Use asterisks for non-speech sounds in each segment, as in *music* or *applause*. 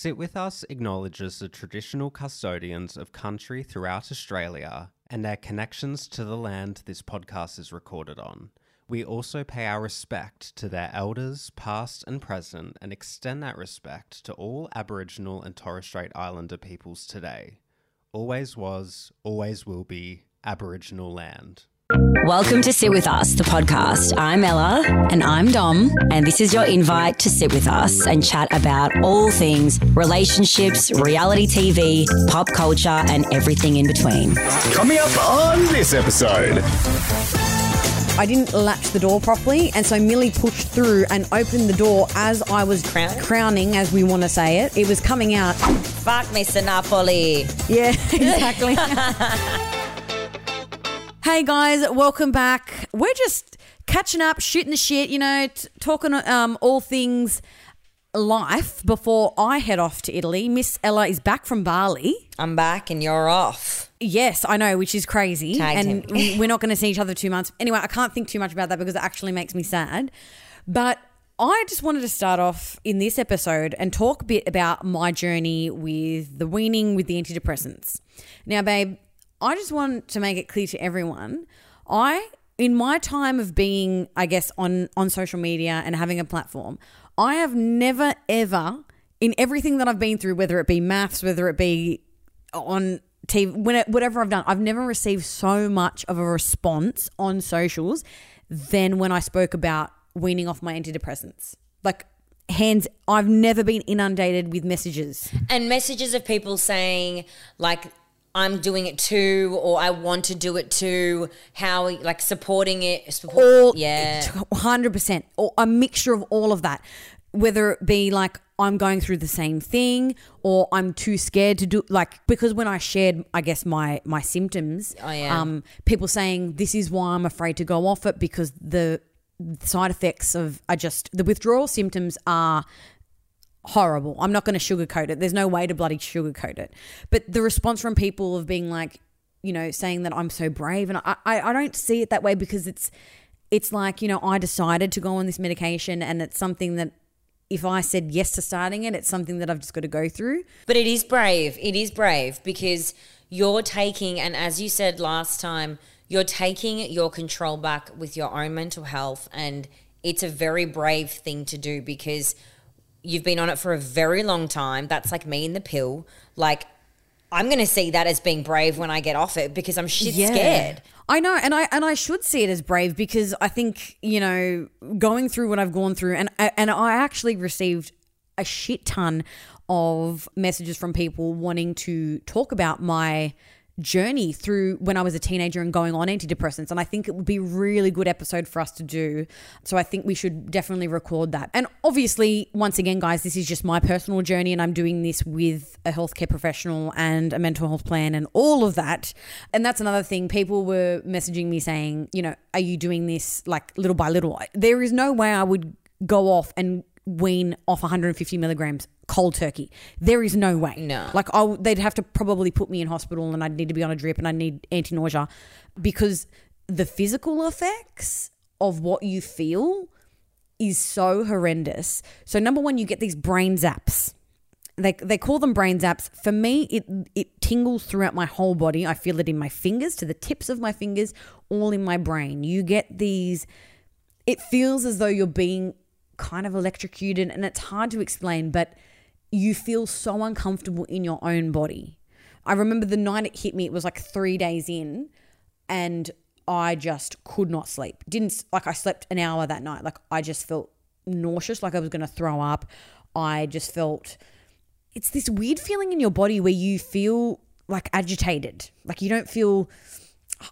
Sit With Us acknowledges the traditional custodians of country throughout Australia and their connections to the land this podcast is recorded on. We also pay our respect to their elders, past and present, and extend that respect to all Aboriginal and Torres Strait Islander peoples today. Always was, always will be Aboriginal land. Welcome to Sit With Us, the podcast. I'm Ella. And I'm Dom. And this is your invite to sit with us and chat about all things relationships, reality TV, pop culture, and everything in between. Coming up on this episode. I didn't latch the door properly, and so Millie pushed through and opened the door as I was Crowning? crowning as we want to say it. It was coming out. Fuck, Mr. Napoli. Yeah, *laughs* exactly. *laughs* hey guys, welcome back. We're just catching up, shooting the shit, you know, t- talking um, all things life before I head off to Italy. Miss Ella is back from Bali. I'm back and you're off. Yes, I know, which is crazy. Tagged and we're not *laughs* going to see each other two months. Anyway, I can't think too much about that because it actually makes me sad. But I just wanted to start off in this episode and talk a bit about my journey with the weaning with the antidepressants. Now, babe, I just want to make it clear to everyone, I in my time of being, I guess, on on social media and having a platform, I have never ever in everything that I've been through, whether it be MAFS, whether it be on TV, whatever I've done, I've never received so much of a response on socials than when I spoke about weaning off my antidepressants. Like, hands, I've never been inundated with messages. And messages of people saying, like, I'm doing it too, or I want to do it too. How, like, supporting it. Support, all yeah. 100% or a mixture of all of that whether it be like i'm going through the same thing or i'm too scared to do like because when i shared i guess my my symptoms Oh, yeah. um people saying this is why i'm afraid to go off it because the side effects of are just the withdrawal symptoms are horrible. I'm not going to sugarcoat it. There's no way to bloody sugarcoat it. But the response from people of being like, you know, saying that I'm so brave, and I, I, I don't see it that way because it's, it's like you know, I decided to go on this medication, and it's something that if I said yes to starting it, it's something that I've just got to go through. But it is brave. It is brave because you're taking, and as you said last time, you're taking your control back with your own mental health. And it's a very brave thing to do because you've been on it for a very long time. That's like me in the pill. Like, I'm going to see that as being brave when I get off it because I'm shit scared. I know, and I and I should see it as brave because I think you know going through what I've gone through, and uh, and I actually received a shit ton of messages from people wanting to talk about my journey through when I was a teenager and going on antidepressants. And I think it would be a really good episode for us to do. So I think we should definitely record that. And obviously, once again, guys, this is just my personal journey, and I'm doing this with a healthcare professional and a mental health plan and all of that. And that's another thing. People were messaging me saying, you know, are you doing this like little by little? There is no way I would go off and wean off 150 milligrams cold turkey. There is no way. No. Like I, they'd have to probably put me in hospital, and I'd need to be on a drip, and I need anti nausea, because the physical effects of what you feel is so horrendous. So number one, you get these brain zaps. They, they call them brain zaps. For me, it it tingles throughout my whole body. I feel it in my fingers, to the tips of my fingers, all in my brain. You get these. It feels as though you're being kind of electrocuted, and it's hard to explain, but you feel so uncomfortable in your own body. I remember the night it hit me, it was like three days in, and I just could not sleep. Didn't like I slept an hour that night. Like I just felt nauseous, like I was going to throw up. I just felt it's this weird feeling in your body where you feel like agitated. Like you don't feel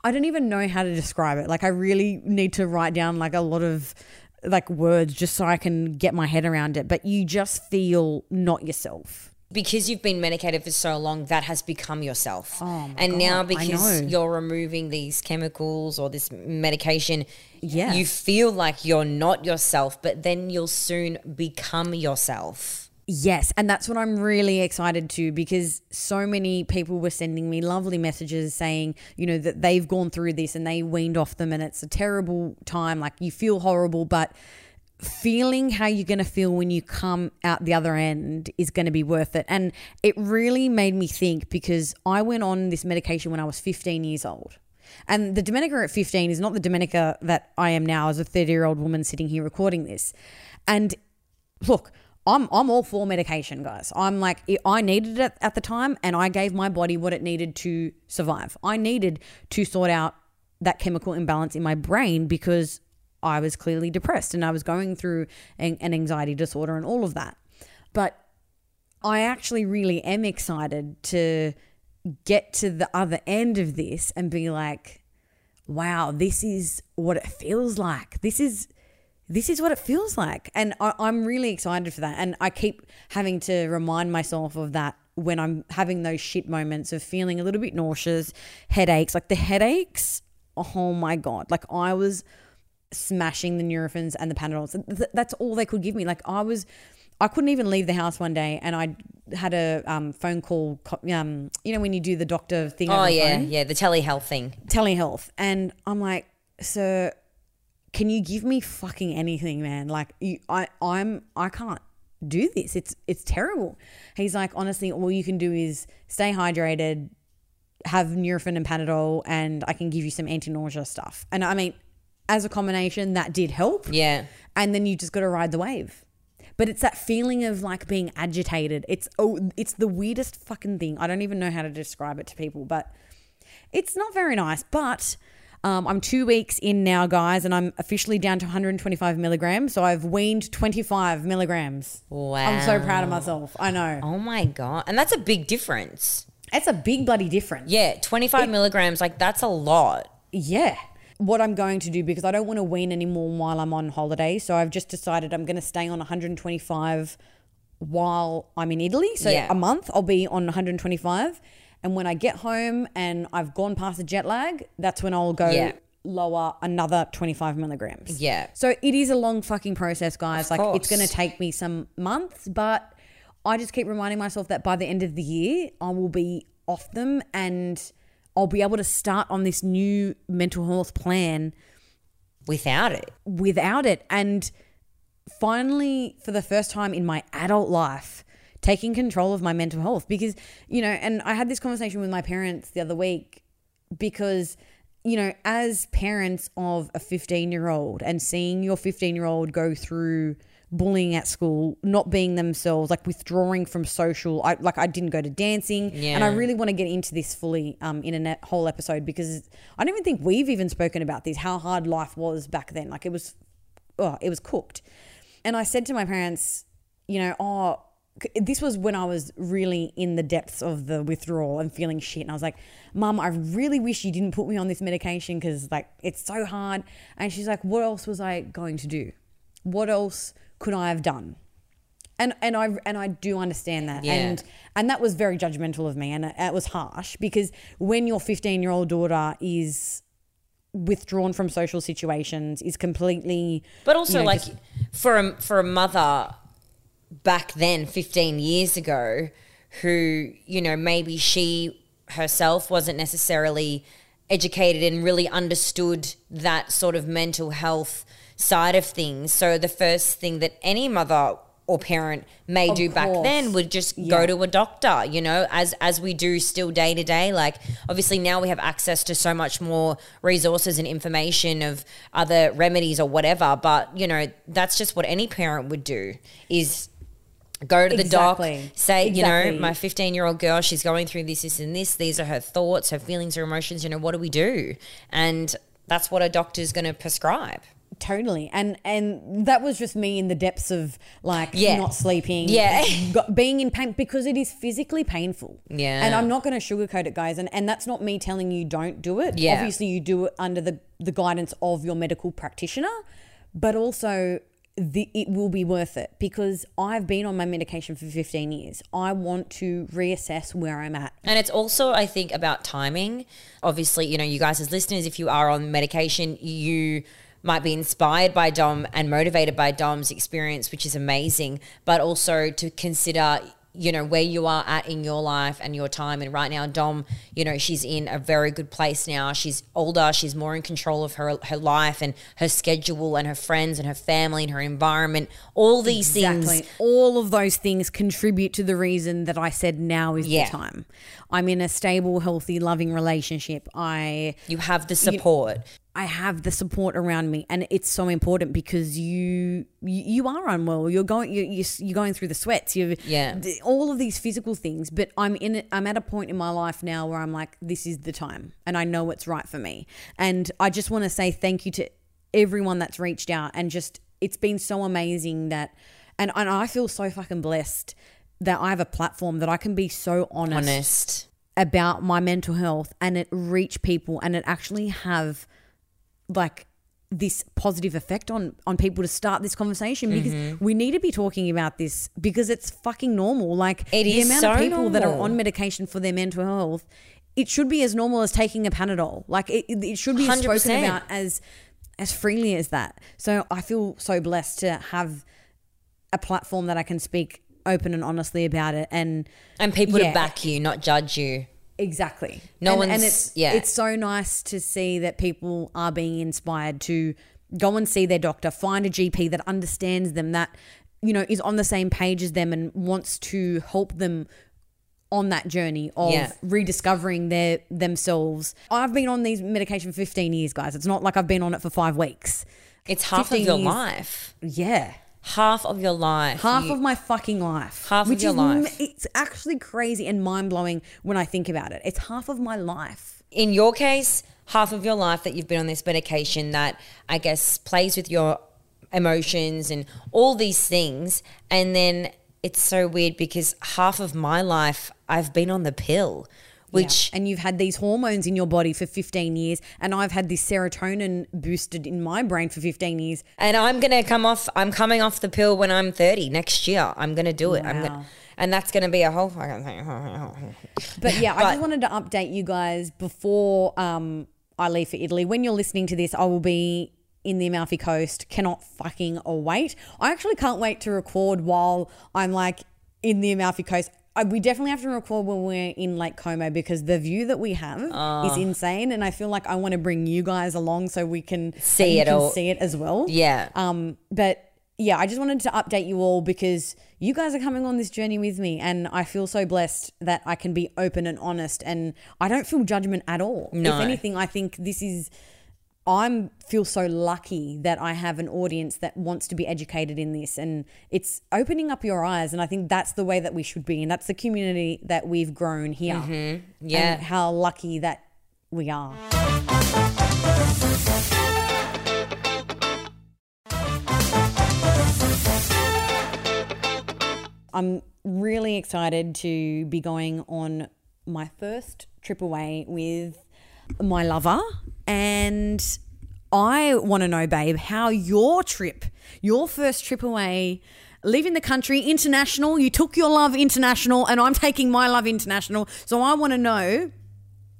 I don't even know how to describe it. Like I really need to write down like a lot of like words just so I can get my head around it, but you just feel not yourself. because you've been medicated for so long, that has become yourself. Oh and now God, I because you're removing these chemicals or this medication, Yeah. you feel like you're not yourself, but then you'll soon become yourself. Yes, and that's what I'm really excited to because so many people were sending me lovely messages saying, you know, that they've gone through this and they weaned off them and it's a terrible time. Like you feel horrible, but feeling how you're going to feel when you come out the other end is going to be worth it. And it really made me think because I went on this medication when I was 15 years old. And the Domenica at 15 is not the Domenica that I am now as a 30 year old woman sitting here recording this. And look, I'm, I'm all for medication, guys. I'm like, I needed it at the time and I gave my body what it needed to survive. I needed to sort out that chemical imbalance in my brain because I was clearly depressed and I was going through an, an anxiety disorder and all of that. But I actually really am excited to get to the other end of this and be like, wow, this is what it feels like. This is this is what it feels like. And I, I'm really excited for that. And I keep having to remind myself of that when I'm having those shit moments of feeling a little bit nauseous, headaches. Like the headaches, oh my God. Like I was smashing the Nurofens and the Panadols. That's all they could give me. Like I was, I couldn't even leave the house one day, and I had a um, phone call. Um, you know when you do the doctor thing. Oh yeah, phone? yeah, the telehealth thing. telehealth, and I'm like, sir, can you give me fucking anything, man? Like, you, I, I'm, I can't do this. It's, it's terrible. He's like, honestly, all you can do is stay hydrated, have Nurofen and Panadol, and I can give you some anti-nausea stuff. And I mean, as a combination, that did help. Yeah. And then you just got to ride the wave. But it's that feeling of like being agitated. It's oh, it's the weirdest fucking thing. I don't even know how to describe it to people, but it's not very nice. But um, I'm two weeks in now, guys, and I'm officially down to 125 milligrams. So I've weaned 25 milligrams. Wow. I'm so proud of myself. I know. Oh my god, and that's a big difference. That's a big bloody difference. Yeah, twenty five milligrams, like that's a lot. Yeah. What I'm going to do because I don't want to wean anymore while I'm on holiday. So I've just decided I'm going to stay on 125 while I'm in Italy. So Yeah. a month I'll be on 125. And when I get home and I've gone past the jet lag, that's when I'll go Yeah. lower another 25 milligrams. Yeah. So it is a long fucking process, guys. like it's going to take me some months, but I just keep reminding myself that by the end of the year, I will be off them and I'll be able to start on this new mental health plan Without it. without it. And finally, for the first time in my adult life, taking control of my mental health because, you know, and I had this conversation with my parents the other week because, you know, as parents of a 15 year old and seeing your 15 year old go through bullying at school, not being themselves, like withdrawing from social, I like I didn't go to dancing, and I really want to get into this fully um, in a whole episode because I don't even think we've even spoken about this, how hard life was back then. Like it was oh, it was cooked. And I said to my parents, you know, oh, this was when I was really in the depths of the withdrawal and feeling shit. And I was like, Mum, I really wish you didn't put me on this medication because, like, it's so hard. And she's like, What else was I going to do? What else could I have done? And and I and I do understand that. Yeah. And and that was very judgmental of me, and it, was harsh because when your 15 year old daughter is withdrawn from social situations, is completely But also, you know, like for a for a mother back then, fifteen years ago, who you know maybe she herself wasn't necessarily educated and really understood that sort of mental health side of things. So the first thing that any mother or parent may do back then would just Yeah. go to a doctor you know as as we do still day to day like obviously now we have access to so much more resources and information of other remedies or whatever but you know that's just what any parent would do is go to the Exactly. doc say you know my 15 year old girl she's going through this this and this these are her thoughts her feelings her emotions you know what do we do and that's what a doctor's going to prescribe Totally, and and that was just me in the depths of like Yeah. not sleeping, Yeah. being in pain because it is physically painful. Yeah. and I'm not going to sugarcoat it, guys, and and that's not me telling you don't do it. Yeah. obviously you do it under the the guidance of your medical practitioner, but also. The, it will be worth it because I've been on my medication for 15 years. I want to reassess where I'm at. And it's also, I think, about timing. Obviously, you know, you guys as listeners, if you are on medication, you might be inspired by Dom and motivated by Dom's experience, which is amazing. But also to consider you know where you are at in your life and your time and right now dom you know she's in a very good place now she's older she's more in control of her her life and her schedule and her friends and her family and her environment all these things All of those things contribute to the reason that I said now is Yeah. the time. I'm in a stable, healthy, loving relationship. I you have the support I have the support around me, and it's so important because you you, you are unwell. You're going you you you're going through the sweats. You Yeah. all of these physical things. But I'm in it. I'm at a point in my life now where I'm like, this is the time, and I know what's right for me. And I just want to say thank you to everyone that's reached out, and just it's been so amazing that, and and I feel so fucking blessed that I have a platform that I can be so honest about my mental health and it reach people and it actually have like this positive effect on on people to start this conversation because Mm-hmm. we need to be talking about this because it's fucking normal like It the amount so of people that are on medication for their mental health it should be as normal as taking a panadol like it, it should be 100%. spoken about as as freely as that so i feel so blessed to have a platform that i can speak open and honestly about it and and people Yeah. to back you not judge you Exactly. No and, one's- and it's yeah. it's so nice to see that people are being inspired to go and see their doctor, find a GP that understands them, that you know is on the same page as them and wants to help them on that journey of Yeah. rediscovering their themselves. I've been on these medication for 15 years, guys. It's not like I've been on it for 5 weeks. it's half of your years. life Yeah. Half of your life half You- of my fucking life. Half of your is, life. It's actually crazy and mind blowing when I think about it. It's half of my life. in your case, half of your life that you've been on this medication that I guess plays with your emotions and all these things. And then it's so weird because half of my life I've been on the pill, which and you've had these hormones in your body for 15 years and I've had this serotonin boosted in my brain for 15 years. and I'm gonna come off. I'm coming off the pill when I'm 30 next year. I'm gonna do it. I'm gonna, and that's gonna be a whole fucking thing. *laughs* But yeah, I But- just wanted to update you guys before um, I leave for Italy. When you're listening to this, I will be in the Amalfi Coast. Cannot fucking wait. I actually can't wait to record while I'm like in the Amalfi Coast. I, we definitely have to record when we're in Lake Como because the view that we have Oh. is insane, and I feel like I want to bring you guys along so we can See it can all. see it as well. Yeah. Um, but yeah, I just wanted to update you all because you guys are coming on this journey with me, and I feel so blessed that I can be open and honest, and I don't feel judgment at all. No. If anything, I think this is. I'm feel so lucky that I have an audience that wants to be educated in this, and it's opening up your eyes. And I think that's the way that we should be, and that's the community that we've grown here. Mm-hmm. Yeah. and how lucky that we are. I'm really excited to be going on my first trip away with my lover. And I want to know, babe, how your trip, your first trip away, leaving the country, international, you took your love international, and I'm taking my love international. So I want to know,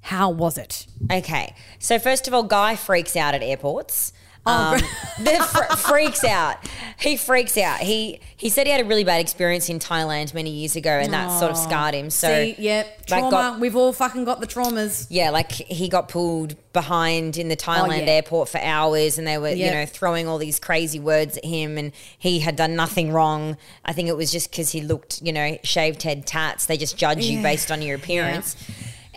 how was it? Okay. So first of all, Guy freaks out at airports. Oh, Um, *laughs* the fr- freaks out. He freaks out. He he said he had a really bad experience in Thailand many years ago, and that sort of scarred him. So See, yeah, like, trauma. got- We've all fucking got the traumas. yeah, like he got pulled behind in the Thailand Oh, yeah. airport for hours, and they were you Yep. know throwing all these crazy words at him, and he had done nothing wrong. I think it was just because he looked you know shaved head tats. They just judge you based on your appearance.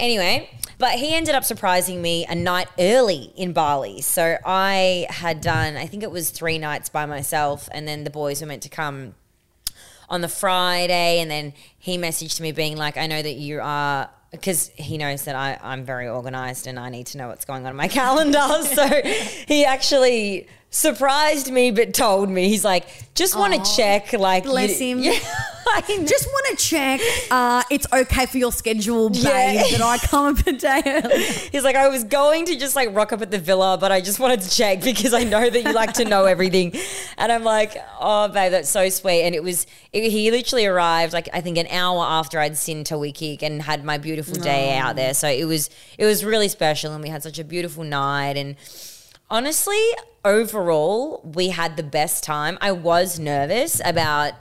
Anyway, but he ended up surprising me a night early in Bali. So I had done, I think it was three nights by myself, and then the boys were meant to come on the Friday, and then he messaged me being like, I know that you are. Because he knows that I, I'm very organized and I need to know what's going on in my *laughs* calendar. so he actually surprised me but told me. He's like, just want to check. Like, Bless you- him. *laughs* Yeah. *laughs* Just want to check uh, it's okay for your schedule, babe, Yeah. that I come up a day early. He's like, I was going to just like rock up at the villa, but I just wanted to check *laughs* because I know that you like to know everything. And I'm like, oh, babe, that's so sweet. And it was, it, he literally arrived like I think an hour after I'd seen Tawikik and had my beautiful day out there. So it was, it was really special, and we had such a beautiful night. And honestly, overall, we had the best time. I was nervous about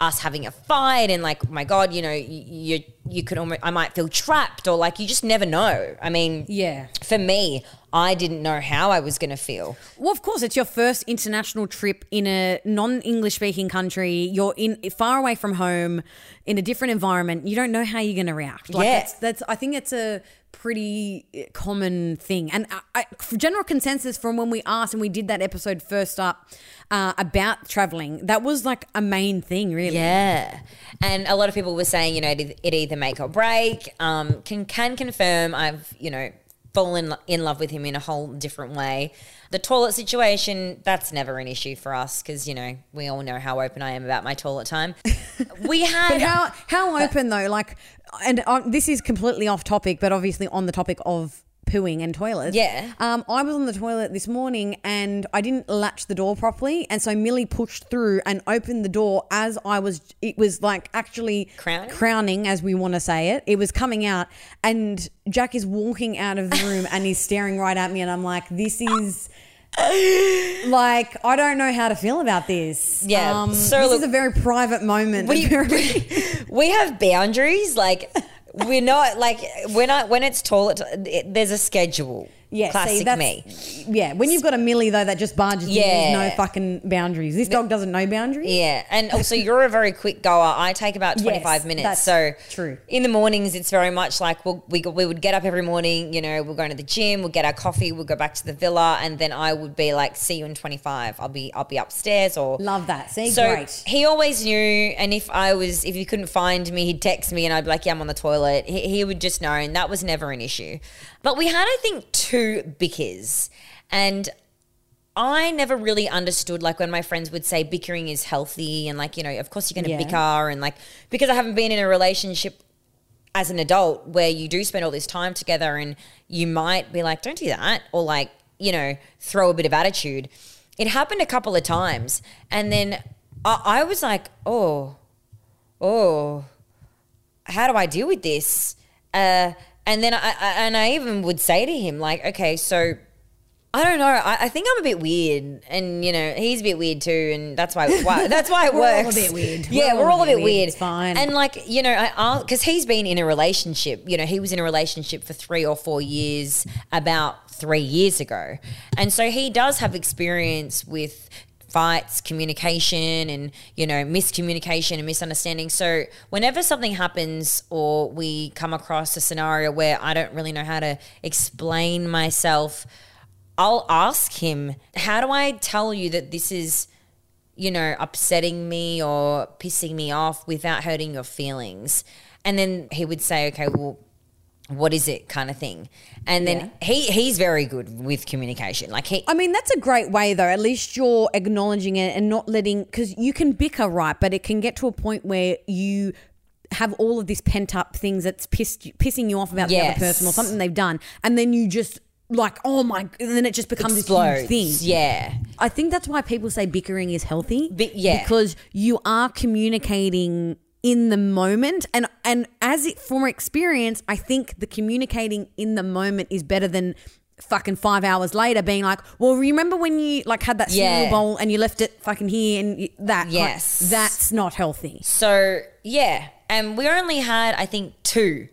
us having a fight and like, oh my God, you know, you, you, you could almost, I might feel trapped or like, you just never know. I mean, Yeah. for me, I didn't know how I was going to feel. Well, of course, it's your first international trip in a non-English speaking country. You're in far away from home, in a different environment. You don't know how you're going to react. Like Yeah. that's, that's. I think it's a pretty uh, common thing, and I, I, general consensus from when we asked and we did that episode first up uh, about traveling. That was like a main thing, really. Yeah, and a lot of people were saying, you know, it, it either make or break. Um, can can confirm I've you know fallen in love with him in a whole different way. The toilet situation that's never an issue for us because you know we all know how open I am about my toilet time. *laughs* we had But how how open though? Like, and uh, this is completely off topic, but obviously on the topic of pooing and toilets. Yeah. Um, I was on the toilet this morning and I didn't latch the door properly, and so Millie pushed through and opened the door as I was. It was like actually Crowning? crowning, as we want to say it. It was coming out, and Jack is walking out of the room and he's staring right at me, and I'm like, this is. *sighs* Like I don't know how to feel about this. Yeah, um, so this look- is a very private moment. we, *laughs* we have boundaries. Like we're not like when I when it's toilet. It, there's a schedule. Yeah, classic see, that's, me. Yeah, when you've got a millie though that just barges in, there's no fucking boundaries. This dog doesn't know boundaries. Yeah, and also you're a very quick goer. I take about *laughs* 25 Yes, minutes. so true. In the mornings, it's very much like we'll, we we would get up every morning. You know, we're going to the gym. We'll get our coffee. We'll go back to the villa, and then I would be like, "See you in 25." I'll be I'll be upstairs or Love that. See, so great. he always knew, and if I was, if you couldn't find me, he'd text me, and I'd be like, "Yeah, I'm on the toilet." He, he would just know, and that was never an issue. But we had, I think, two bickers, and I never really understood, like when my friends would say bickering is healthy, and like you know, of course you're going to Yeah. bicker, and like because I haven't been in a relationship as an adult where you do spend all this time together, and you might be like, "Don't do that," or like you know, throw a bit of attitude. It happened a couple of times, and then I, I was like, "Oh, oh, how do I deal with this?" Uh, and then I, I and I even would say to him like, "Okay, so." I don't know. I, I think I'm a bit weird, and you know he's a bit weird too, and that's why, why *laughs* that's why it We're all a works. bit weird. Yeah, we're, all a bit weird. It's fine. And like you know, I because he's been in a relationship. You know, he was in a relationship for three or four years about three years ago, and so he does have experience with fights, communication, and you know miscommunication and misunderstanding. So whenever something happens or we come across a scenario where I don't really know how to explain myself. I'll ask him, how do I tell you that this is, you know, upsetting me or pissing me off without hurting your feelings? And then he would say, okay, well, what is it kind of thing? And then he he's very good with communication. Like he I mean, that's a great way though. At least you're acknowledging it and not letting because you can bicker, right? But it can get to a point where you have all of this pent up things that's pissed, pissing you off about the other person or something they've done, and then you just like, oh my, and then it just becomes explodes. this huge thing. Yeah. I think that's why people say bickering is healthy. Bi- yeah. Because you are communicating in the moment and and as it from experience, I think the communicating in the moment is better than fucking five hours later being like, well, remember when you like had that cereal Yeah. bowl and you left it fucking here and you, that? Like, Yes. that's not healthy. So yeah, and we only had I think two,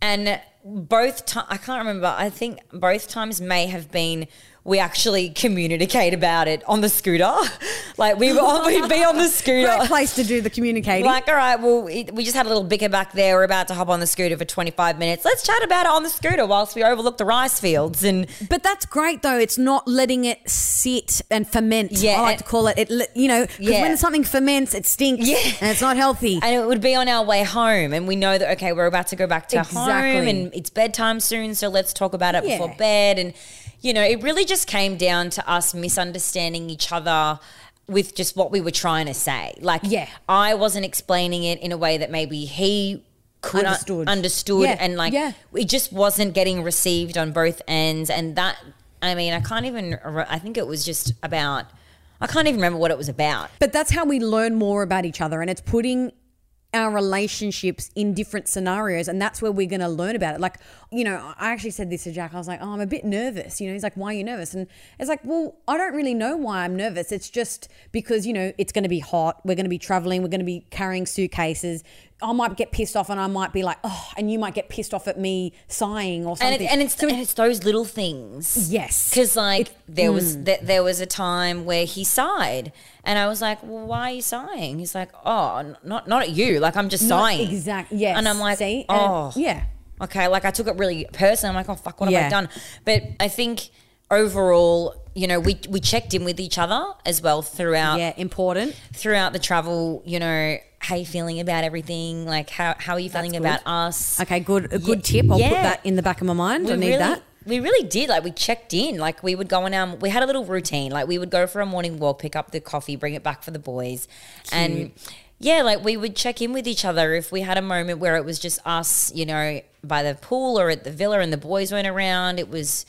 and both time I can't remember. I think both times may have been we actually communicate about it on the scooter. *laughs* like we were on, we'd be on the scooter. Great place to do the communicating. Like, all right, well, we just had a little bicker back there. We're about to hop on the scooter for 25 minutes. Let's chat about it on the scooter whilst we overlook the rice fields. And But that's great though. It's not letting it sit and ferment. Yeah, I like to call it. It you know because Yeah. when something ferments, it stinks. Yeah. and it's not healthy. and it would be on our way home, and we know that okay, we're about to go back to Exactly. home, and it's bedtime soon, so let's talk about it Yeah. before bed. And you know, it really just came down to us misunderstanding each other with just what we were trying to say. Like, Yeah. I wasn't explaining it in a way that maybe he could un- Understood. understood, Yeah, and like yeah. it just wasn't getting received on both ends, and that. I mean, I can't even. I think it was just about. I can't even remember what it was about. But that's how we learn more about each other, and it's putting our relationships in different scenarios and that's where we're going to learn about it. Like you know i actually said this to jack. I was like oh i'm a bit nervous you know he's like why are you nervous? And it's like well i don't really know why i'm nervous. It's just because you know it's going to be hot we're going to be traveling we're going to be carrying suitcases i might get pissed off and i might be like oh and you might get pissed off at me sighing or and, something it, and it's and it's those little things. Yes. because like there was mm. th- there was a time where he sighed, and I was like, "Well, why are you sighing?" He's like, "Oh, n- not not at you. Like I'm just sighing." Exactly. yes And I'm like, See? And- "Oh, yeah okay." Like I took it really personal. I'm like, "Oh fuck, what have I done?" But I think overall, you know, we we checked in with each other as well throughout yeah important throughout the travel. You know, how you feeling about everything? Like how how are you feeling about us? okay good a good tip i'll put that in the back of my mind i need really, that We really did. Like we checked in. Like we would go on our. We had a little routine. Like we would go for a morning walk, pick up the coffee, bring it back for the boys, and yeah, like we would check in with each other if we had a moment where it was just us, you know, by the pool or at the villa, and the boys weren't around. It was.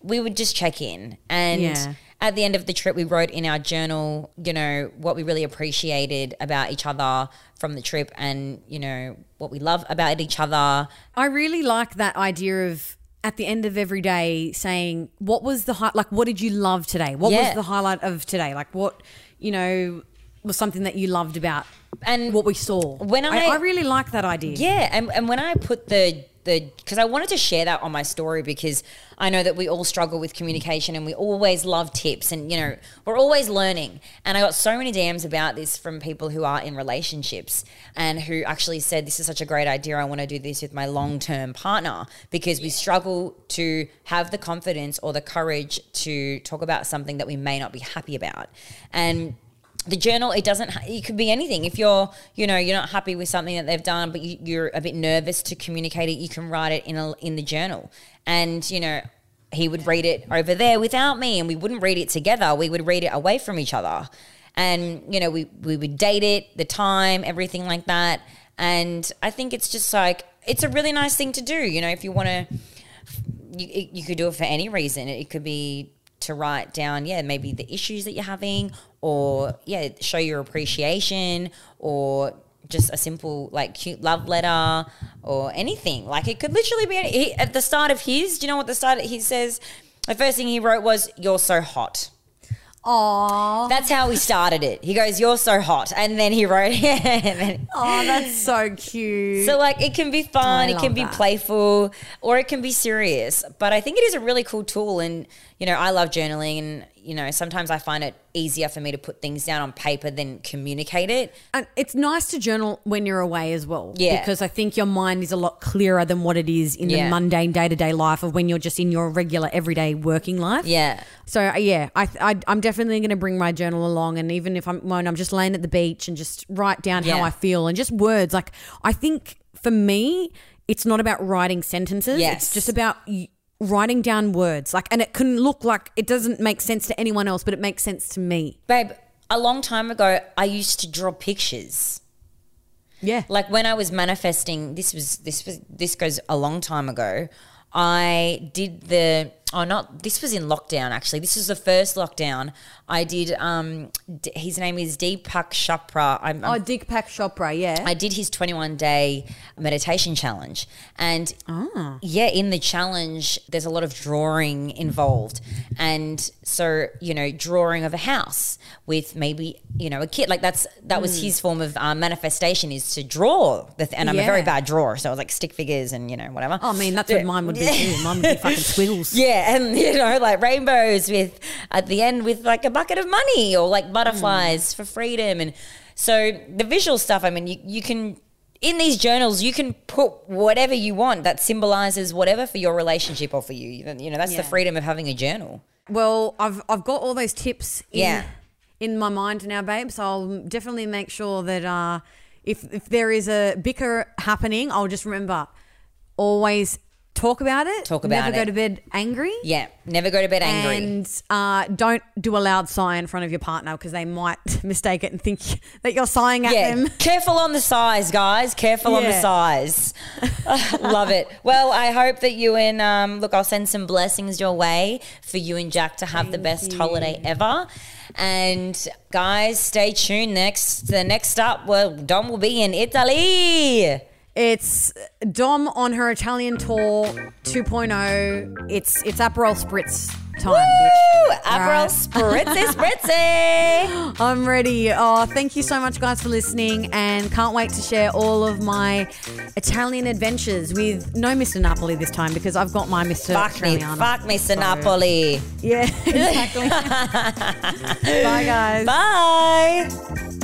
We would just check in, and Yeah. At the end of the trip, we wrote in our journal, you know, what we really appreciated about each other from the trip, and you know what we love about each other. I really like that idea of at the end of every day saying what was the hi- like what did you love today? What Yeah. was the highlight of today? Like what you know was something that you loved about And what we saw. when I, I- I really like that idea. Yeah, and, and when I put the the because I wanted to share that on my story because I know that we all struggle with communication and we always love tips and you know we're always learning. And I got so many DMs about this from people who are in relationships and who actually said this is such a great idea. I want to do this with my long term partner because we struggle to have the confidence or the courage to talk about something that we may not be happy about. And the journal it doesn't it could be anything. If you're you know you're not happy with something that they've done but you, you're a bit nervous to communicate it you can write it in a, in the journal. And you know he would read it over there without me and we wouldn't read it together. We would read it away from each other. And you know we we would date it the time everything like that. And i think it's just like it's a really nice thing to do you know if you want to you, you could do it for any reason. It could be to write down, yeah, maybe the issues that you're having, or yeah, show your appreciation, or just a simple like cute love letter, or anything. Like it could literally be any, he, at the start of his. Do you know what the start? He says the first thing he wrote was, "You're so hot." Aww. That's how we started it. He goes, "You're so hot," and then he wrote, *laughs* then Oh, that's so cute. So like it can be fun, I it can be that. playful, or it can be serious. But I think it is a really cool tool and you know, I love journaling and you know, sometimes I find it easier for me to put things down on paper than communicate it. and it's nice to journal when you're away as well. Yeah. Because I think your mind is a lot clearer than what it is in the mundane day to day life of when you're just in your regular everyday working life. Yeah. So uh, yeah, I, I I'm definitely going to bring my journal along, and even if I'm when I'm just laying at the beach and just write down how I feel and just words. Like I think for me, it's not about writing sentences. Yes. It's just about writing down words. Like, and it can look like it doesn't make sense to anyone else, but it makes sense to me. Babe, a long time ago I used to draw pictures. Yeah. Like when I was manifesting, this was this was this goes a long time ago. I did the oh not this was in lockdown actually. This was the first lockdown. I did um D- his name is Deepak Chopra. I'm, I'm Oh, Dick Pack Chopra. Yeah. I did his 21 day meditation challenge. And yeah, in the challenge, there's a lot of drawing involved. And so, you know, drawing of a house with maybe, you know, a kid. Like that's, that was his form of um, manifestation is to draw. The th- and I'm a very bad drawer. So I was like stick figures and, you know, whatever. Oh, I mean, that's what mine would be too. Mine would be fucking *laughs* squiggles. Yeah, *laughs* and you know, like rainbows with at the end with like a bucket of money or like butterflies for freedom. And so the visual stuff, I mean, you, you can in these journals you can put whatever you want that symbolizes whatever for your relationship or for you. You know, that's the freedom of having a journal. Well, I've I've got all those tips in, Yeah. in my mind now, babe. So I'll definitely make sure that uh, if if there is a bicker happening, I'll just remember always talk about it. Talk about it. Never go to bed angry. Yeah, never go to bed angry. And uh, don't do a loud sigh in front of your partner because they might *laughs* mistake it and think *laughs* that you're sighing at yeah, them. careful on the sighs, guys. Careful on the Yeah. sighs. *laughs* Love it. Well, I hope that you and um, look, I'll send some blessings your way for you and Jack to have the best holiday ever. And guys, stay tuned. Next, the next up, well, Dom will be in Italy. It's Dom on her Italian tour 2.0. It's it's Aperol Spritz time. Woo! bitch. Aperol Alright. spritzy spritzy. *laughs* I'm ready. Oh, thank you so much, guys, for listening, and can't wait to share all of my Italian adventures with no Mr. Napoli this time because I've got my Mr. fuck me, fuck me, Napoli. Yeah, *laughs* exactly. *laughs* Bye, guys. Bye.